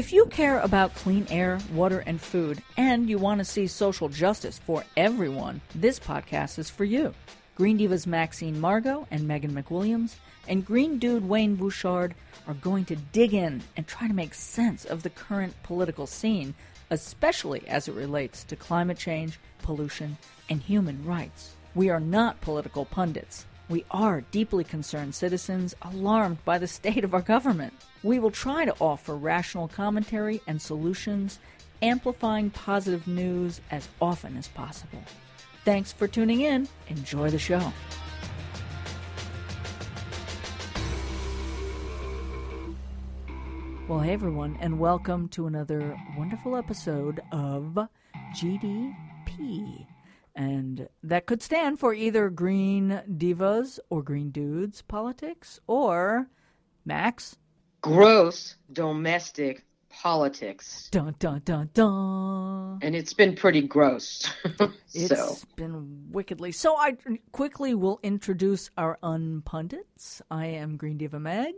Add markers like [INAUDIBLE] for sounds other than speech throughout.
If you care about clean air, water, and food, and you want to see social justice for everyone, this podcast is for you. Green Divas Maxine Margot and Megan McWilliams and Green Dude Wayne Bouchard are going to dig in and try to make sense of the current political scene, especially as it relates to climate change, pollution, and human rights. We are not political pundits. We are deeply concerned citizens alarmed by the state of our government. We will try to offer rational commentary and solutions, amplifying positive news as often as possible. Thanks for tuning in. Enjoy the show. Well, hey everyone, and welcome to another wonderful episode of GDP. And that could stand for either Green Divas or Green Dudes politics or Max. Gross domestic politics. Dun dun dun dun. And it's been pretty gross. [LAUGHS] It's so, been wickedly. So I quickly will introduce our unpundits. I am Green Diva Meg.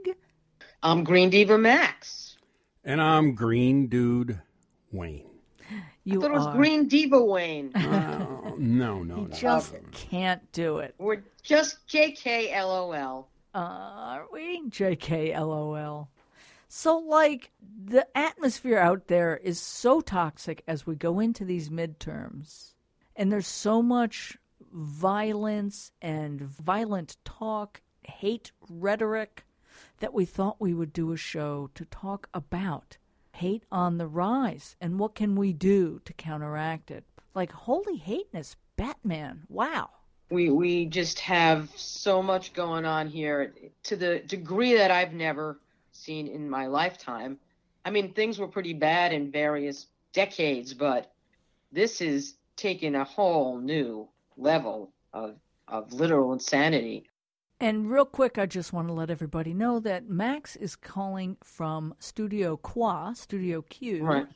I'm Green Diva Max. And I'm Green Dude Wayne. You I thought it was are- Green Diva Wayne. Uh, [LAUGHS] no, no, You no. just can't do it. We're just JKLOL. Uh, are we? JKLOL. So, like, the atmosphere out there is so toxic as we go into these midterms. And there's so much violence and violent talk, hate rhetoric, that we thought we would do a show to talk about hate on the rise and what can we do to counteract it. Like, holy hateness, Batman. Wow. We we just have so much going on here to the degree that I've never seen in my lifetime. I mean, things were pretty bad in various decades, but this is taking a whole new level of of literal insanity. And real quick, I just want to let everybody know that Max is calling from Studio Qua, Studio Q. Right.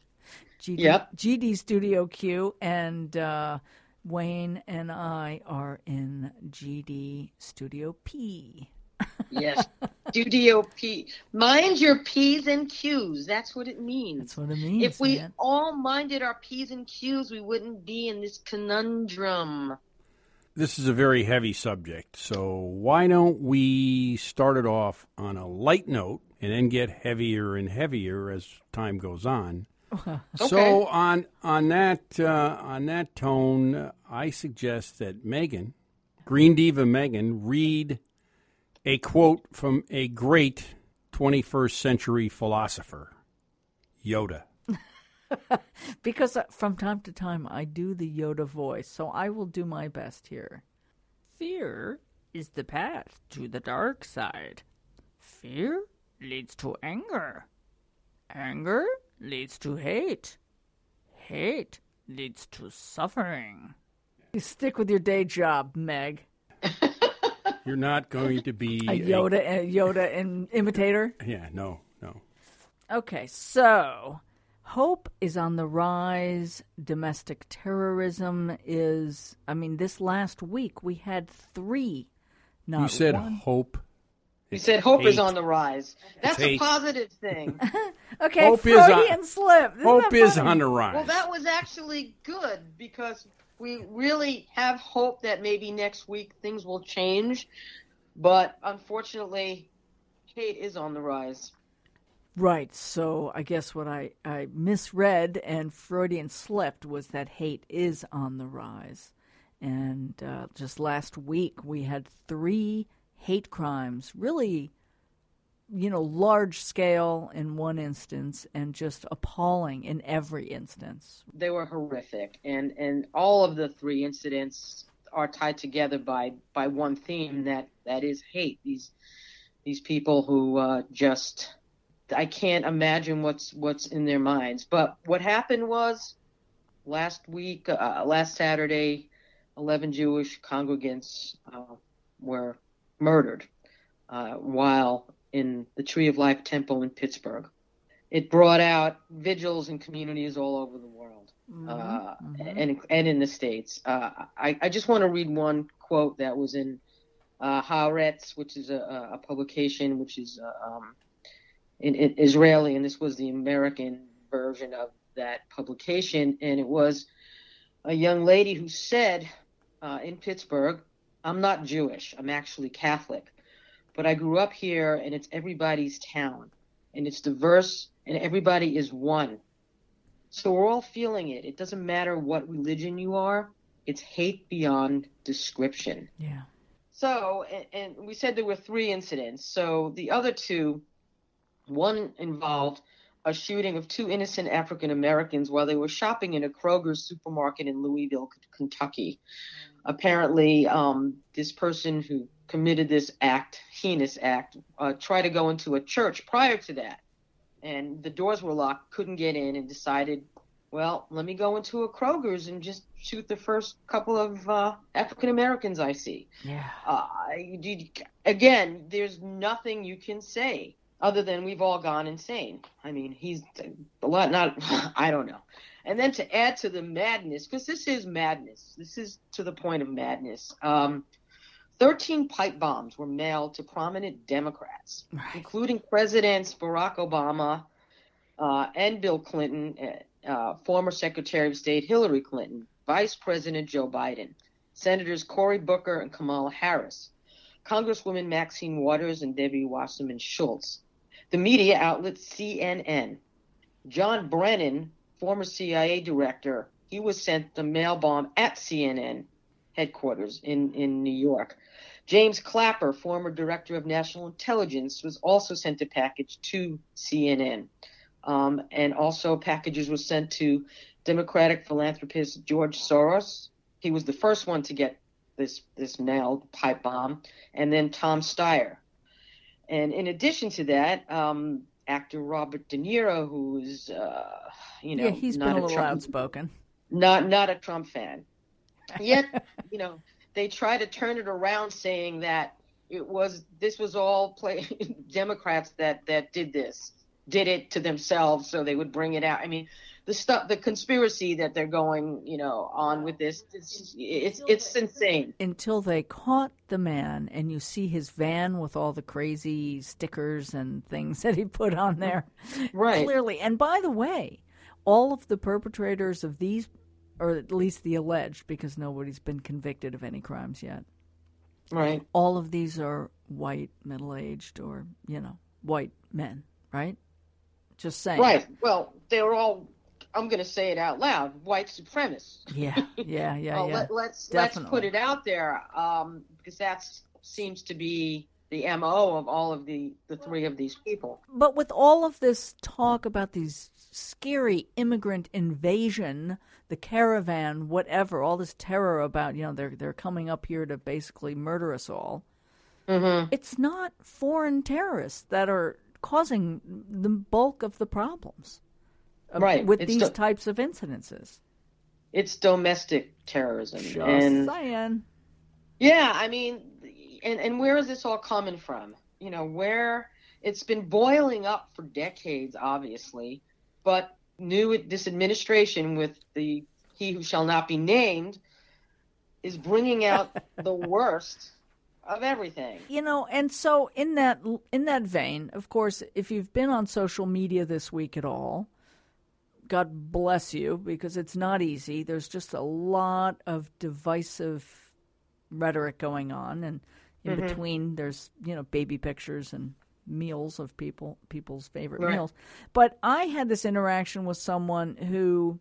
GD, Yep. GD Studio Q, and uh, Wayne and I are in GD Studio P. [LAUGHS] Yes. Studio P. Mind your P's and Q's. That's what it means. That's what it means. if we man. all minded our P's and Q's, we wouldn't be in this conundrum. This is a very heavy subject, so why don't we start it off on a light note and then get heavier and heavier as time goes on? [LAUGHS] So on on that uh, on that tone, uh, I suggest that Megan, Green Diva Megan, read a quote from a great 21st century philosopher, Yoda. [LAUGHS] Because uh, from time to time I do the Yoda voice, so I will do my best here. Fear is the path to the dark side. Fear leads to anger. Anger leads to hate. Hate leads to suffering. You stick with your day job, Meg. [LAUGHS] You're not going to be A Yoda, a Yoda in, imitator. yeah, no, no. Okay, so hope is on the rise. Domestic terrorism is. I mean, this last week we had three. Not You said one. hope. You said hope is on the rise. That's a positive thing. [LAUGHS] Okay, Hope is on- Freudian slip. Isn't Hope that is funny? on the rise. well, that was actually good because we really have hope that maybe next week things will change. But unfortunately, hate is on the rise. Right. So I guess what I, I misread and Freudian slipped was that hate is on the rise. And uh, just last week we had three hate crimes, really, you know, large scale in one instance and just appalling in every instance. They were horrific, and and all of the three incidents are tied together by by one theme that that is hate. These these people who uh, just I can't imagine what's what's in their minds. But what happened was last week, uh, last Saturday, eleven Jewish congregants uh, were murdered uh, while in the Tree of Life Temple in Pittsburgh. It brought out vigils in communities all over the world uh, and and in the states. Uh, I I just want to read one quote that was in uh, Haaretz, which is a, a publication which is uh, um, in, in Israeli, and this was the American version of that publication, and it was a young lady who said uh, in Pittsburgh, "I'm not Jewish. I'm actually Catholic, but I grew up here, and it's everybody's town, and it's diverse, and everybody is one." So we're all feeling it. It doesn't matter what religion you are. It's hate beyond description. Yeah. So, and, and we said there were three incidents. So the other two, one involved a shooting of two innocent African Americans while they were shopping in a Kroger supermarket in Louisville, Kentucky. Apparently, um, this person who committed this act, heinous act, uh, tried to go into a church prior to that, and the doors were locked, couldn't get in, and decided well, let me go into a Kroger's and just shoot the first couple of uh, African Americans I see. Yeah. Uh, again, there's nothing you can say other than we've all gone insane. I mean, he's a lot, not, [LAUGHS] I don't know. And then to add to the madness, because this is madness, this is to the point of madness. Um, 13 pipe bombs were mailed to prominent Democrats, right. including Presidents Barack Obama uh, and Bill Clinton uh, former Secretary of State Hillary Clinton, Vice President Joe Biden, Senators Cory Booker and Kamala Harris, Congresswoman Maxine Waters and Debbie Wasserman Schultz, the media outlet CNN, John Brennan, former CIA director, he was sent the mail bomb at CNN headquarters in, in New York. James Clapper, former director of national intelligence, was also sent a package to CNN. Um, and also packages were sent to Democratic philanthropist George Soros. He was the first one to get this this nailed pipe bomb, and then Tom Steyer. And in addition to that, um, actor Robert De Niro, who's uh, you know, yeah, he's been a little Trump, outspoken, not not a Trump fan. [LAUGHS] Yet, you know, they try to turn it around, saying that it was this was all play [LAUGHS] Democrats that that did this did it to themselves so they would bring it out. I mean, the stuff, the conspiracy that they're going, you know, on with this, it's it's, it's insane. Until they caught the man, and you see his van with all the crazy stickers and things [LAUGHS] that he put on mm-hmm. there, right? Clearly, and by the way, all of the perpetrators of these, or at least the alleged, because nobody's been convicted of any crimes yet. Right. All of these are white, middle-aged, or you know, white men, right? Just saying. Right. Well, they're all. I'm going to say it out loud. White supremacists. [LAUGHS] Yeah. Yeah. Yeah. well, yeah. Let, let's Definitely. let's put it out there um, because that seems to be the mo of all of the the three of these people. But with all of this talk about these scary immigrant invasion, the caravan, whatever, all this terror about you know they're they're coming up here to basically murder us all. Mm-hmm. It's not foreign terrorists that are causing the bulk of the problems Um, right. with it's these do- types of incidences. It's domestic terrorism. Just and saying. yeah, I mean, and and where is this all coming from? You know, where it's been boiling up for decades, obviously, but new this administration with the he who shall not be named is bringing out [LAUGHS] the worst of everything. You know, and so in that in that vein, of course, if you've been on social media this week at all, God bless you because it's not easy. There's just a lot of divisive rhetoric going on and in Mm-hmm. between there's, you know, baby pictures and meals of people people's favorite Right. meals. But I had this interaction with someone who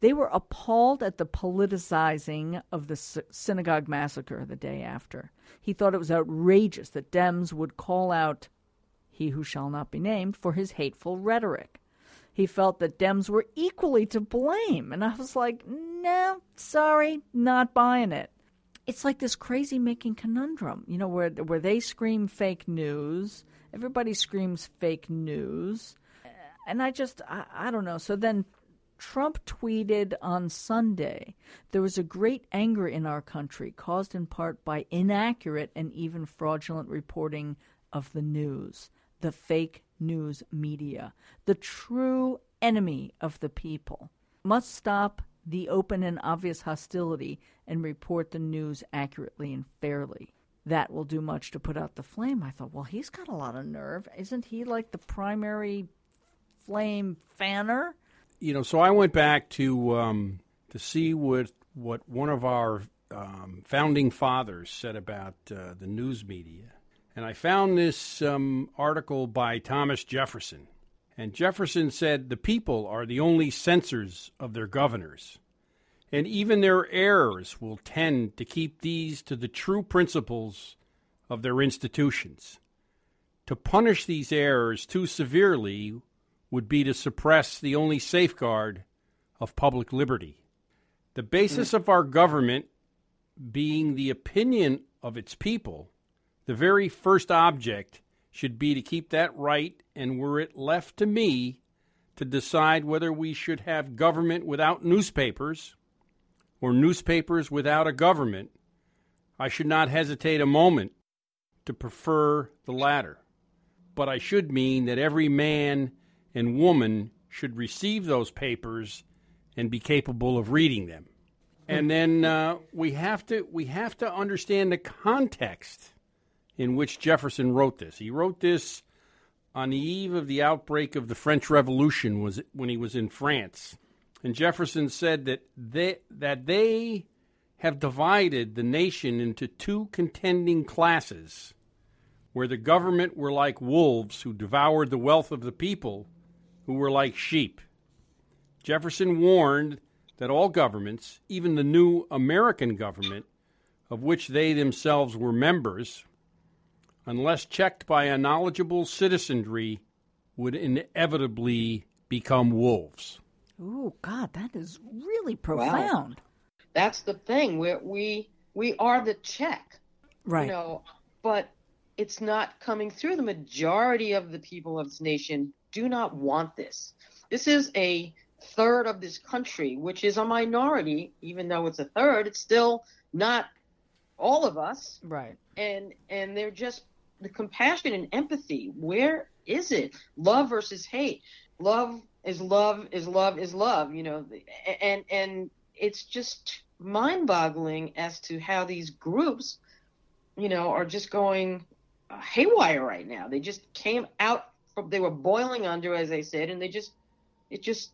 they were appalled at the politicizing of the synagogue massacre the day after. He thought it was outrageous that Dems would call out he who shall not be named for his hateful rhetoric. He felt that Dems were equally to blame. And I was like, no, sorry, not buying it. It's like this crazy making conundrum, you know, where, where they scream fake news, everybody screams fake news. And I just, I, I don't know. So then Trump tweeted on Sunday there was a great anger in our country caused in part by inaccurate and even fraudulent reporting of the news, the fake news media, the true enemy of the people. Must stop the open and obvious hostility and report the news accurately and fairly. that will do much to put out the flame. I thought, well, he's got a lot of nerve. Isn't he like the primary flame fanner? You know, so I went back to um, to see what what one of our um, founding fathers said about uh, the news media, and I found this um, article by Thomas Jefferson. And Jefferson said the people are the only censors of their governors and even their errors will tend to keep these to the true principles of their institutions. To punish these errors too severely would be to suppress the only safeguard of public liberty. The basis of our government being the opinion of its people, the very first object should be to keep that right, and were it left to me to decide whether we should have government without newspapers or newspapers without a government, I should not hesitate a moment to prefer the latter. But I should mean that every man and woman should receive those papers and be capable of reading them. And then uh, we have to we have to understand the context in which Jefferson wrote this. He wrote this on the eve of the outbreak of the French Revolution was when he was in France and Jefferson said that they, that they have divided the nation into two contending classes, where the government were like wolves who devoured the wealth of the people, who were like sheep. Jefferson warned that all governments, even the new American government, of which they themselves were members, unless checked by a knowledgeable citizenry, would inevitably become wolves. Oh God, that is really profound. Wow. That's the thing. We we we are the check, right? You know, but it's not coming through. The majority of the people of this nation do not want this. This is a third of this country, which is a minority. Even though it's a third, it's still not all of us, right? And and they're just the compassion and empathy. Where is it? Love versus hate. Love is love is love is love you know and and it's just mind-boggling as to how these groups you know are just going haywire right now they just came out from they were boiling under as they said and they just it just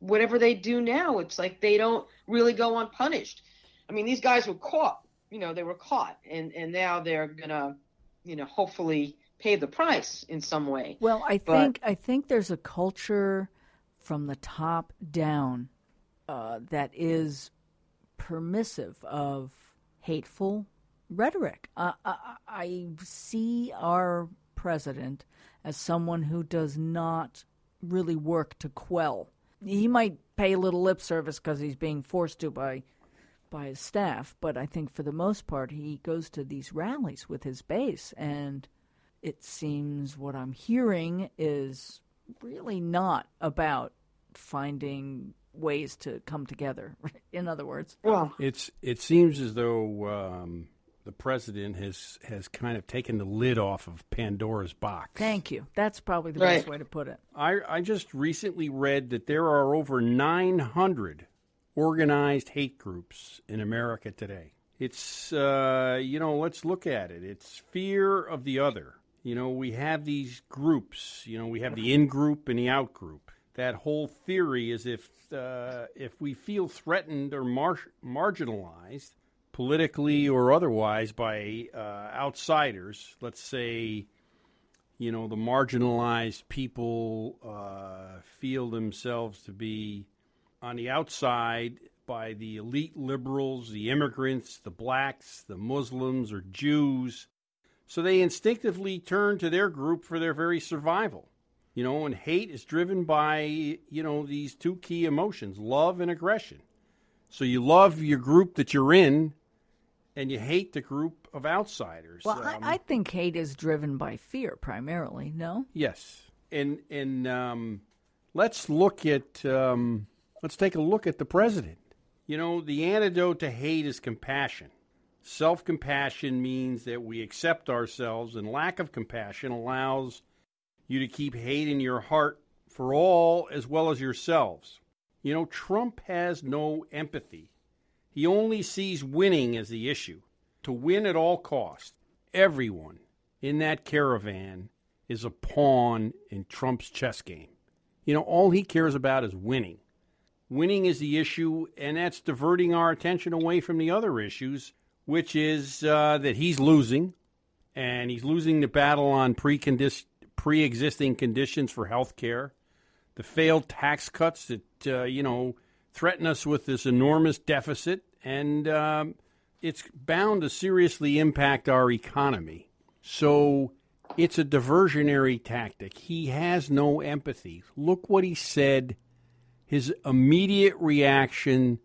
whatever they do now it's like they don't really go unpunished i mean these guys were caught you know they were caught and and now they're gonna you know hopefully pay the price in some way well i but, think i think there's a culture from the top down uh, that is permissive of hateful rhetoric. Uh, I, I see our president as someone who does not really work to quell. He might pay a little lip service because he's being forced to by by his staff, but I think for the most part he goes to these rallies with his base, and it seems what I'm hearing is really not about finding ways to come together. [LAUGHS] In other words, well, it's it seems as though um, the president has has kind of taken the lid off of Pandora's box. Thank you. That's probably the right. best way to put it. I I just recently read that there are over 900 organized hate groups in America today. It's uh, you know, let's look at it. It's fear of the other. You know, we have these groups. You know, we have the in group and the out group that whole theory is if uh, if we feel threatened or mar- marginalized politically or otherwise by uh, outsiders, let's say, you know, the marginalized people uh, feel themselves to be on the outside by the elite liberals, the immigrants, the blacks, the Muslims, or Jews. So they instinctively turn to their group for their very survival. You know, and hate is driven by, you know, these two key emotions, love and aggression. So you love your group that you're in and you hate the group of outsiders. Well, um, I, I, think hate is driven by fear primarily, no? Yes. And and um, let's look at um, let's take a look at the president. You know, the antidote to hate is compassion. Self compassion means that we accept ourselves, and lack of compassion allows you to keep hate in your heart for all as well as yourselves. You know, Trump has no empathy. He only sees winning as the issue, to win at all cost. everyone in that caravan is a pawn in Trump's chess game. You know, all he cares about is winning. Winning is the issue, and that's diverting our attention away from the other issues, which is uh, that he's losing, and he's losing the battle on pre existing conditions for health care, the failed tax cuts that, uh, you know, threaten us with this enormous deficit, and um, it's bound to seriously impact our economy. So it's a diversionary tactic. He has no empathy. Look what he said. His immediate reaction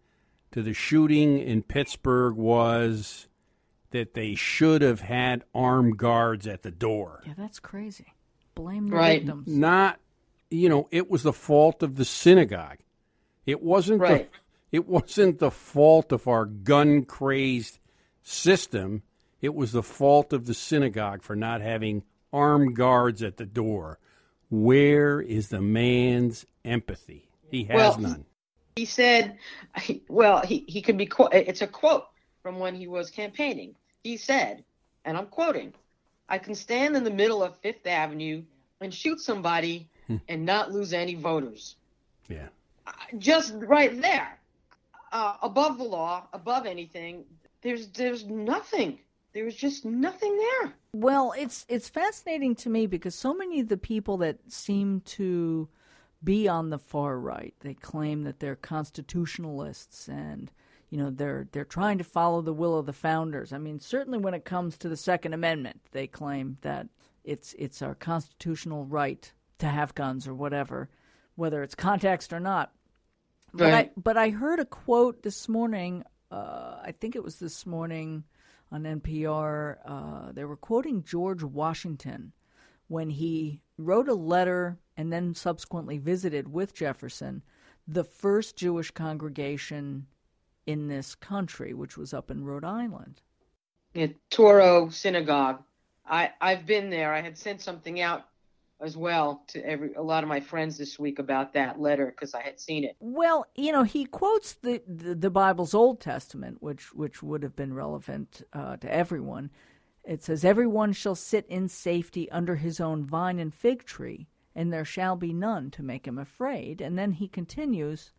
to the shooting in Pittsburgh was that they should have had armed guards at the door. Yeah, that's crazy. Blame the right. victims. Not, you know, it was the fault of the synagogue. It wasn't right. the [LAUGHS] it wasn't the fault of our gun crazed system. It was the fault of the synagogue for not having armed guards at the door. Where is the man's empathy? He has well, none. He said, well, he, he could be, it's a quote from when he was campaigning. He said, and I'm quoting, I can stand in the middle of Fifth Avenue and shoot somebody Hmm. and not lose any voters. Yeah. Just right there, uh, above the law, above anything, there's there's nothing. There's just nothing there. Well, it's it's fascinating to me because so many of the people that seem to be on the far right, they claim that they're constitutionalists and you know they're they're trying to follow the will of the founders. I mean, certainly when it comes to the Second Amendment, they claim that it's it's our constitutional right to have guns or whatever, whether it's context or not. But Right. I but I heard a quote this morning. Uh, I think it was this morning on NPR. Uh, they were quoting George Washington when he wrote a letter and then subsequently visited with Jefferson the first Jewish congregation in this country, which was up in Rhode Island. Yeah, Touro Synagogue. I I've been there. I had sent something out as well to every a lot of my friends this week about that letter because I had seen it. Well, you know, he quotes the, the, the Bible's Old Testament, which which would have been relevant uh, to everyone. It says, "Everyone shall sit in safety under his own vine and fig tree, and there shall be none to make him afraid." And then he continues,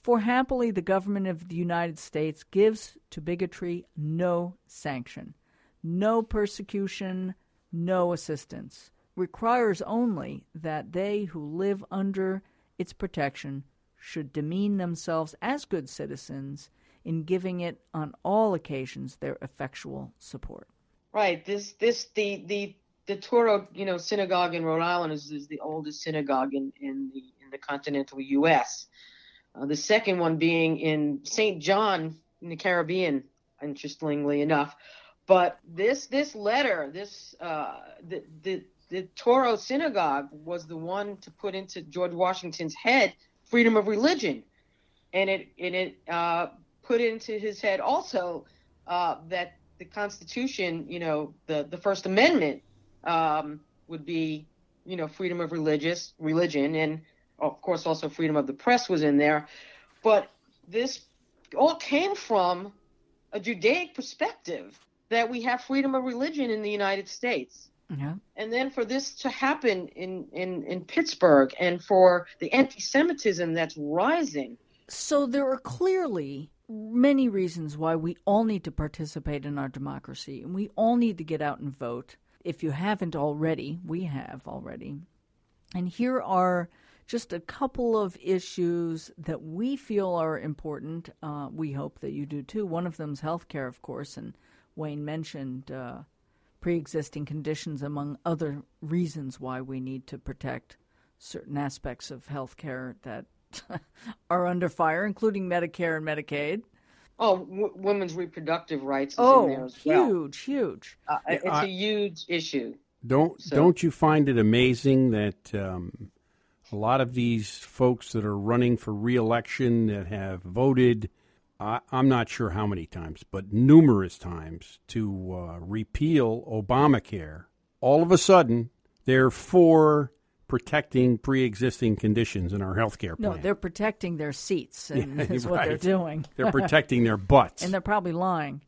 "For happily the government of the United States gives to bigotry no sanction, no persecution, no assistance." requires only that they who live under its protection should demean themselves as good citizens in giving it on all occasions their effectual support. Right. This this the the the Touro you know synagogue in Rhode Island is, is the oldest synagogue in in the in the continental U.S. Uh, the second one being in St. John in the Caribbean, interestingly enough. But this this letter, this uh, the the the Touro Synagogue was the one to put into George Washington's head freedom of religion, and it and it uh, put into his head also uh, that the Constitution, you know, the the First Amendment um, would be, you know, freedom of religious religion, and of course also freedom of the press was in there, but this all came from a Judaic perspective that we have freedom of religion in the United States Yeah. and then for this to happen in, in, in Pittsburgh and for the anti Semitism that's rising. So there are clearly many reasons why we all need to participate in our democracy and we all need to get out and vote. If you haven't already, we have already. And here are just a couple of issues that we feel are important. Uh, we hope that you do too. One of them is healthcare, of course, and Wayne mentioned uh, pre existing conditions, among other reasons why we need to protect certain aspects of healthcare that [LAUGHS] are under fire, including Medicare and Medicaid. Oh, w- women's reproductive rights is Oh, in there as well. huge, huge. Uh, it's I- a huge issue. Don't So- don't you find it amazing that um, a lot of these folks that are running for reelection that have voted, I, I'm not sure how many times, but numerous times to uh, repeal Obamacare, all of a sudden they're for protecting pre-existing conditions in our health care No, they're protecting their seats, [LAUGHS] and Yeah, is what they're doing. They're [LAUGHS] protecting their butts. and they're probably lying.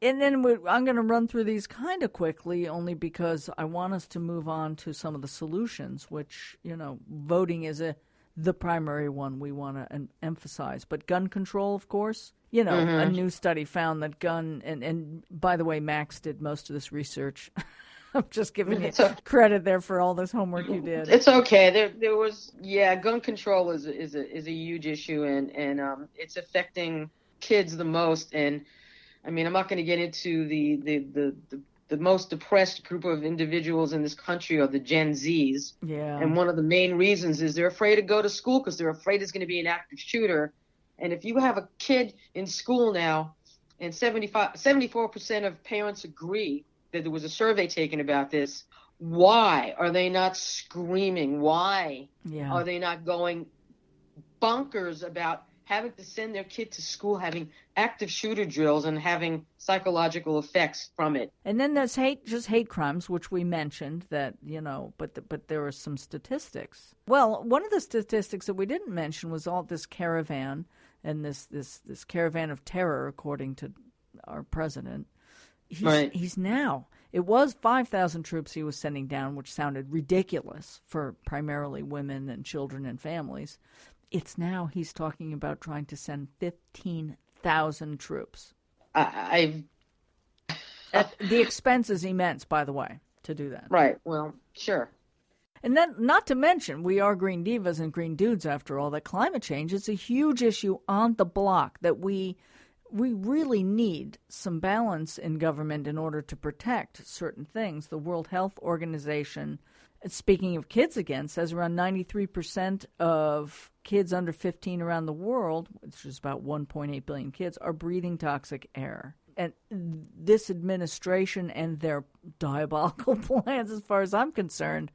and then I'm going to run through these kind of quickly, only because I want us to move on to some of the solutions, which you know, voting is a the primary one we want to em- emphasize. But gun control, of course, you know, mm-hmm. a new study found that gun and and by the way, Max did most of this research. [LAUGHS] [LAUGHS] I'm just giving you a, credit there for all this homework you did. It's okay. There, there was, yeah, gun control is is a is a huge issue, and and um, it's affecting kids the most. And I mean, I'm not going to get into the the, the the the most depressed group of individuals in this country are the Gen Zs. Yeah. And one of the main reasons is they're afraid to go to school because they're afraid it's going to be an active shooter. And if you have a kid in school now, and 75, 74% of parents agree that there was a survey taken about this. Why are they not screaming? Why yeah. are they not going bonkers about having to send their kid to school having active shooter drills and having psychological effects from it. And then there's hate, just hate crimes, which we mentioned that you know, but the, but there are some statistics. Well, one of the statistics that we didn't mention was all this caravan and this this this caravan of terror, according to our president, He's, right. he's now. It was 5,000 troops he was sending down, which sounded ridiculous for primarily women and children and families. It's now he's talking about trying to send 15,000 troops. I, At, the expense is immense, by the way, to do that. Right. Well, sure. And then, not to mention, we are green divas and green dudes after all, that climate change is a huge issue on the block that we we really need some balance in government in order to protect certain things. The World Health Organization, speaking of kids again, says around 93% of kids under 15 around the world, which is about 1.8 billion kids, are breathing toxic air. And this administration and their diabolical [LAUGHS] plans, as far as I'm concerned,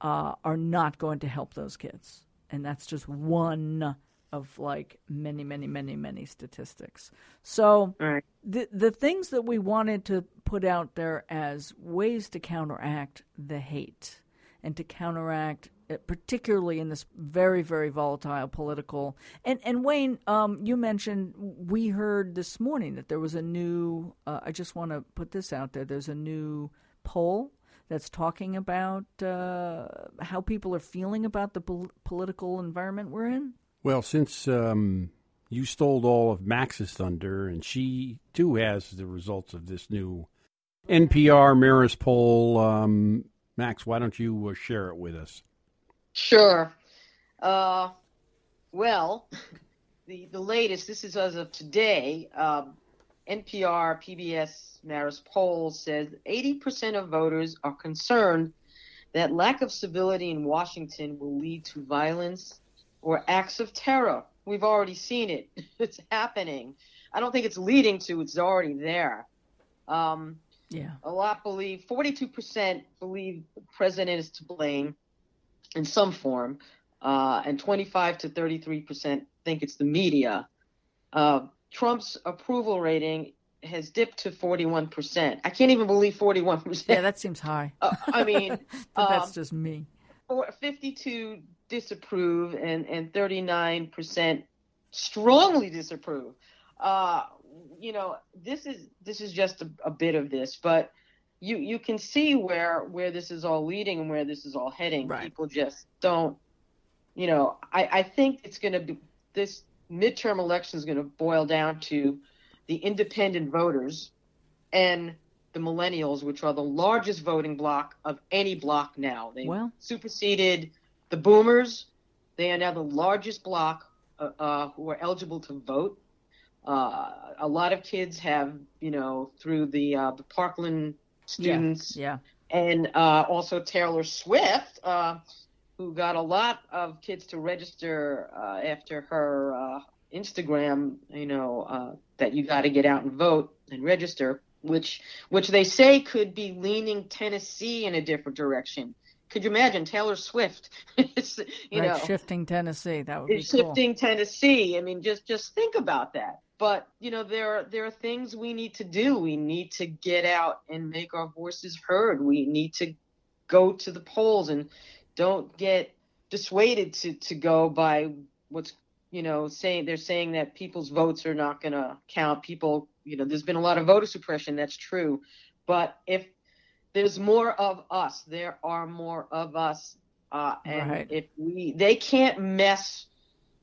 uh, are not going to help those kids. And that's just one of like many, many, many, many statistics. So right. the the things that we wanted to put out there as ways to counteract the hate and to counteract uh, particularly in this very very volatile political and and Wayne um, you mentioned we heard this morning that there was a new uh, I just want to put this out there there's a new poll that's talking about uh, how people are feeling about the pol- political environment we're in well, since um, you stole all of Max's thunder, and she too has the results of this new NPR Marist poll, um, Max, why don't you uh, share it with us? Sure. Uh, well, [LAUGHS] the the latest. This is as of today. Um, NPR PBS Marist poll says 80% of voters are concerned that lack of civility in Washington will lead to violence or acts of terror. We've already seen it. [LAUGHS] It's happening. I don't think it's leading to. It's already there. Um, yeah. A lot believe. Forty-two percent believe the president is to blame in some form, uh, and twenty-five to thirty-three percent think it's the media. Uh, Trump's approval rating has dipped to 41%. I can't even believe 41%. Yeah, that seems high. uh, I mean, [LAUGHS] that's um, just me. 52 disapprove and, and 39% strongly disapprove. Uh, you know, this is this is just a, a, bit of this, but you you can see where where this is all leading and where this is all heading. Right. People just don't, you know. I I think it's going to be this midterm election is going to boil down to the independent voters and the millennials, which are the largest voting bloc of any bloc now. They well. superseded the boomers. They are now the largest bloc uh, uh, who are eligible to vote. Uh, a lot of kids have, you know, through the uh, the Parkland students, yeah, yeah. and uh, also Taylor Swift, uh, who got a lot of kids to register after her Instagram, you know, that you got to get out and vote and register which which they say could be leaning Tennessee in a different direction. Could you imagine Taylor Swift? [LAUGHS] it's, you right, know, shifting Tennessee. That would be shifting cool. Tennessee. I mean, just just think about that. But you know, there are there are things we need to do. We need to get out and make our voices heard. We need to go to the polls and don't get dissuaded to to go by what's you know saying they're saying that people's votes are not going to count. People you know, there's been a lot of voter suppression. That's true, but if there's more of us, there are more of us, uh, and Right. if we, they can't mess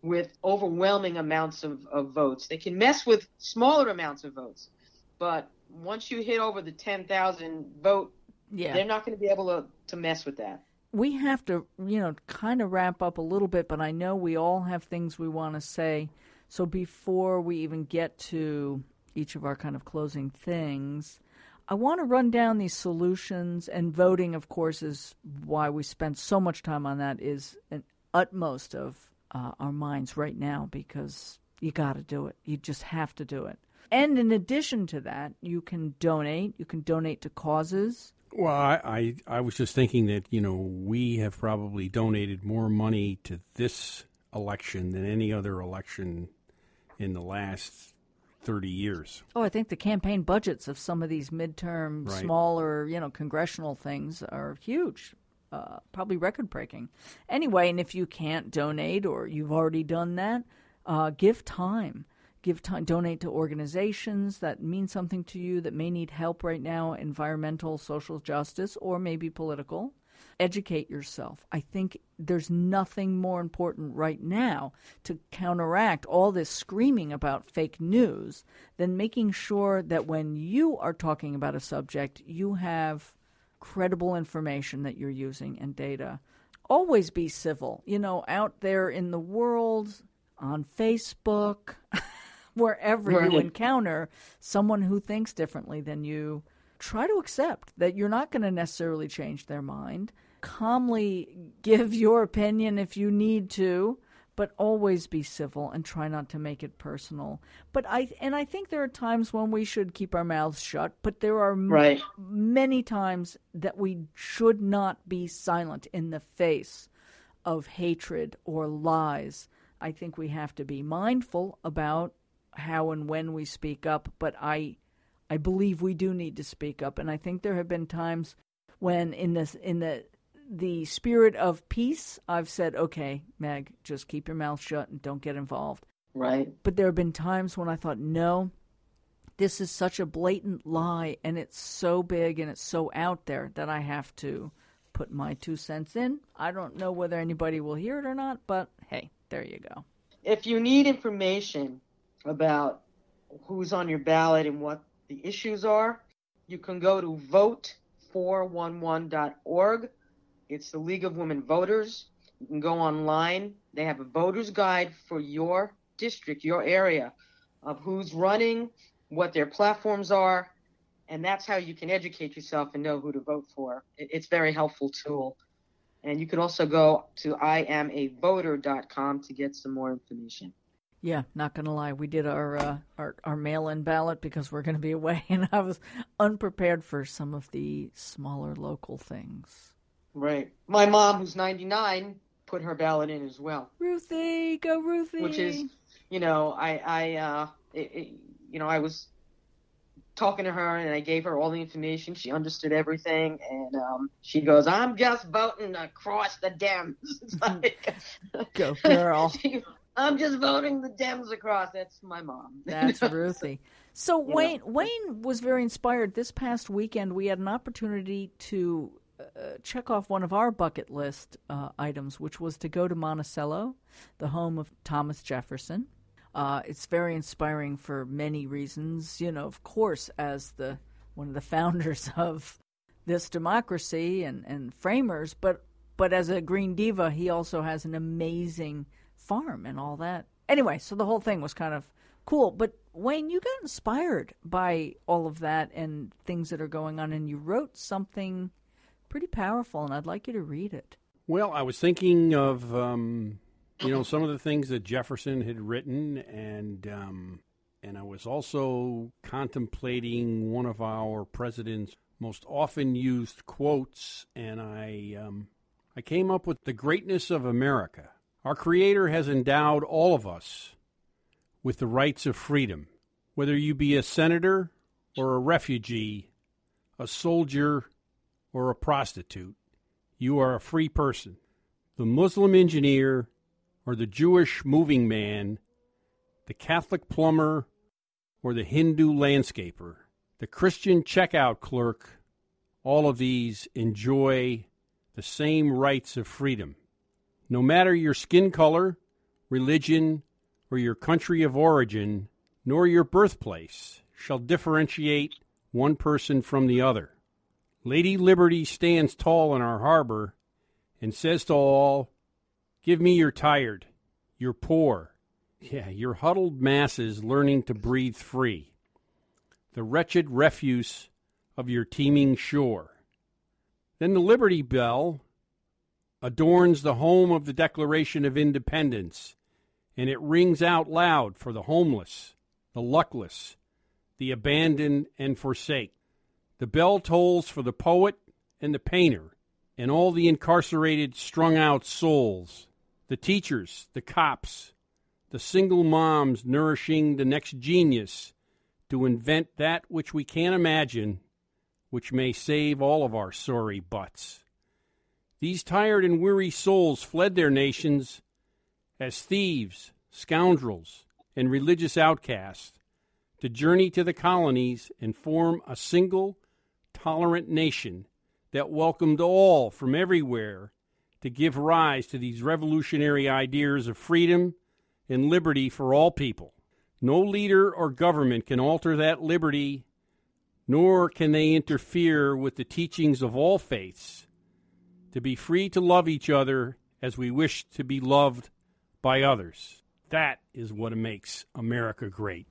with overwhelming amounts of, of votes. They can mess with smaller amounts of votes, but once you hit over the 10,000 vote, Yeah. they're not going to be able to, to mess with that. we have to, you know, kind of wrap up a little bit, but I know we all have things we want to say. So before we even get to each of our kind of closing things, I want to run down these solutions. And voting, of course, is why we spend so much time on that, is an utmost of uh, our minds right now because you got to do it. You just have to do it. And in addition to that, you can donate. You can donate to causes. Well, I, I I was just thinking that you know we have probably donated more money to this election than any other election in the last thirty years. Oh, I think the campaign budgets of some of these midterm, Right. smaller, you know, congressional things are huge, uh, probably record breaking. Anyway, and if you can't donate or you've already done that, uh, give time. Give time. Donate to organizations that mean something to you that may need help right now, environmental, social justice, or maybe political. Educate yourself. I think there's nothing more important right now to counteract all this screaming about fake news than making sure that when you are talking about a subject, you have credible information that you're using and data. Always be civil. You know, out there in the world, on Facebook, [LAUGHS] wherever you encounter someone who thinks differently than you, try to accept that you're not going to necessarily change their mind. Calmly give your opinion if you need to, but always be civil and try not to make it personal. But I and I think there are times when we should keep our mouths shut, but there are m- many times that we should not be silent in the face of hatred or lies. I think we have to be mindful about how and when we speak up, but I I believe we do need to speak up and I think there have been times when in this in the the spirit of peace I've said, "Okay, Meg, just keep your mouth shut and don't get involved." Right. But there have been times when I thought, "No, this is such a blatant lie and it's so big and it's so out there that I have to put my two cents in. I don't know whether anybody will hear it or not, but hey, there you go. If you need information about who's on your ballot and what the issues are, you can go to vote411.org. It's the League of Women Voters. You can go online. They have a voter's guide for your district, your area, of who's running, what their platforms are, and that's how you can educate yourself and know who to vote for. It's a very helpful tool. And you can also go to iamavoter.com to get some more information. Yeah, not gonna lie, we did our uh, our our mail-in ballot because we're gonna be [LAUGHS] away, and I was unprepared for some of the smaller local things. Right. My mom, who's 99, put her ballot in as well, Ruthie, go Ruthie! which is, you know, I, I, uh, it, it, you know, I was talking to her and I gave her all the information. She understood everything, and um, she goes, "I'm just voting across the Dems." [LAUGHS] Like, [LAUGHS] go girl. [LAUGHS] She- I'm just voting the Dems across. That's my mom. That's Ruthie. So You know. Wayne Wayne was very inspired. This past weekend, we had an opportunity to check off one of our bucket list uh, items, which was to go to Monticello, the home of Thomas Jefferson. Uh, it's very inspiring for many reasons. You know, of course, as the one of the [LAUGHS] founders of this democracy and, and framers, but but as a green diva, he also has an amazing farm and all that. Anyway, so the whole thing was kind of cool. But Wayne, you got inspired by all of that and things that are going on, and you wrote something pretty powerful, and I'd like you to read it. Well, I was thinking of um, you know some of the things that Jefferson had written, and um, and I was also contemplating one of our president's most often used quotes, and I um, I came up with the greatness of America. Our Creator has endowed all of us with the rights of freedom, whether you be a senator or a refugee, a soldier or a prostitute. You are a free person. The Muslim engineer or the Jewish moving man, the Catholic plumber or the Hindu landscaper, the Christian checkout clerk, all of these enjoy the same rights of freedom. No matter your skin color, religion, or your country of origin, nor your birthplace shall differentiate one person from the other. Lady Liberty stands tall in our harbor and says to all, Give me your tired, your poor, yeah, your huddled masses learning to breathe free, the wretched refuse of your teeming shore. Then the Liberty Bell adorns the home of the Declaration of Independence, and it rings out loud for the homeless, the luckless, the abandoned and forsake. The bell tolls for the poet and the painter, and all the incarcerated, strung out souls, the teachers, the cops, the single moms nourishing the next genius to invent that which we can't imagine, which may save all of our sorry butts. These tired and weary souls fled their nations as thieves, scoundrels, and religious outcasts to journey to the colonies and form a single, tolerant nation that welcomed all from everywhere to give rise to these revolutionary ideas of freedom and liberty for all people. No leader or government can alter that liberty, nor can they interfere with the teachings of all faiths to be free to love each other as we wish to be loved by others. That is what makes America great.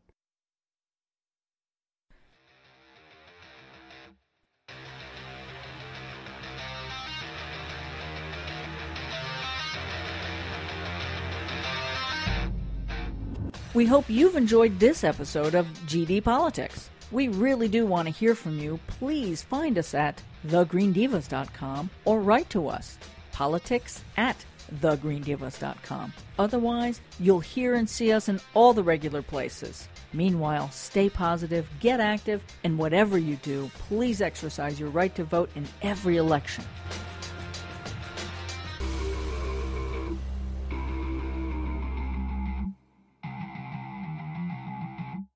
We hope you've enjoyed this episode of GD Politics. We really do want to hear from you. Please find us at thegreendivas.com or write to us, politics at thegreendivas.com. Otherwise, you'll hear and see us in all the regular places. Meanwhile, stay positive, get active, and whatever you do, please exercise your right to vote in every election.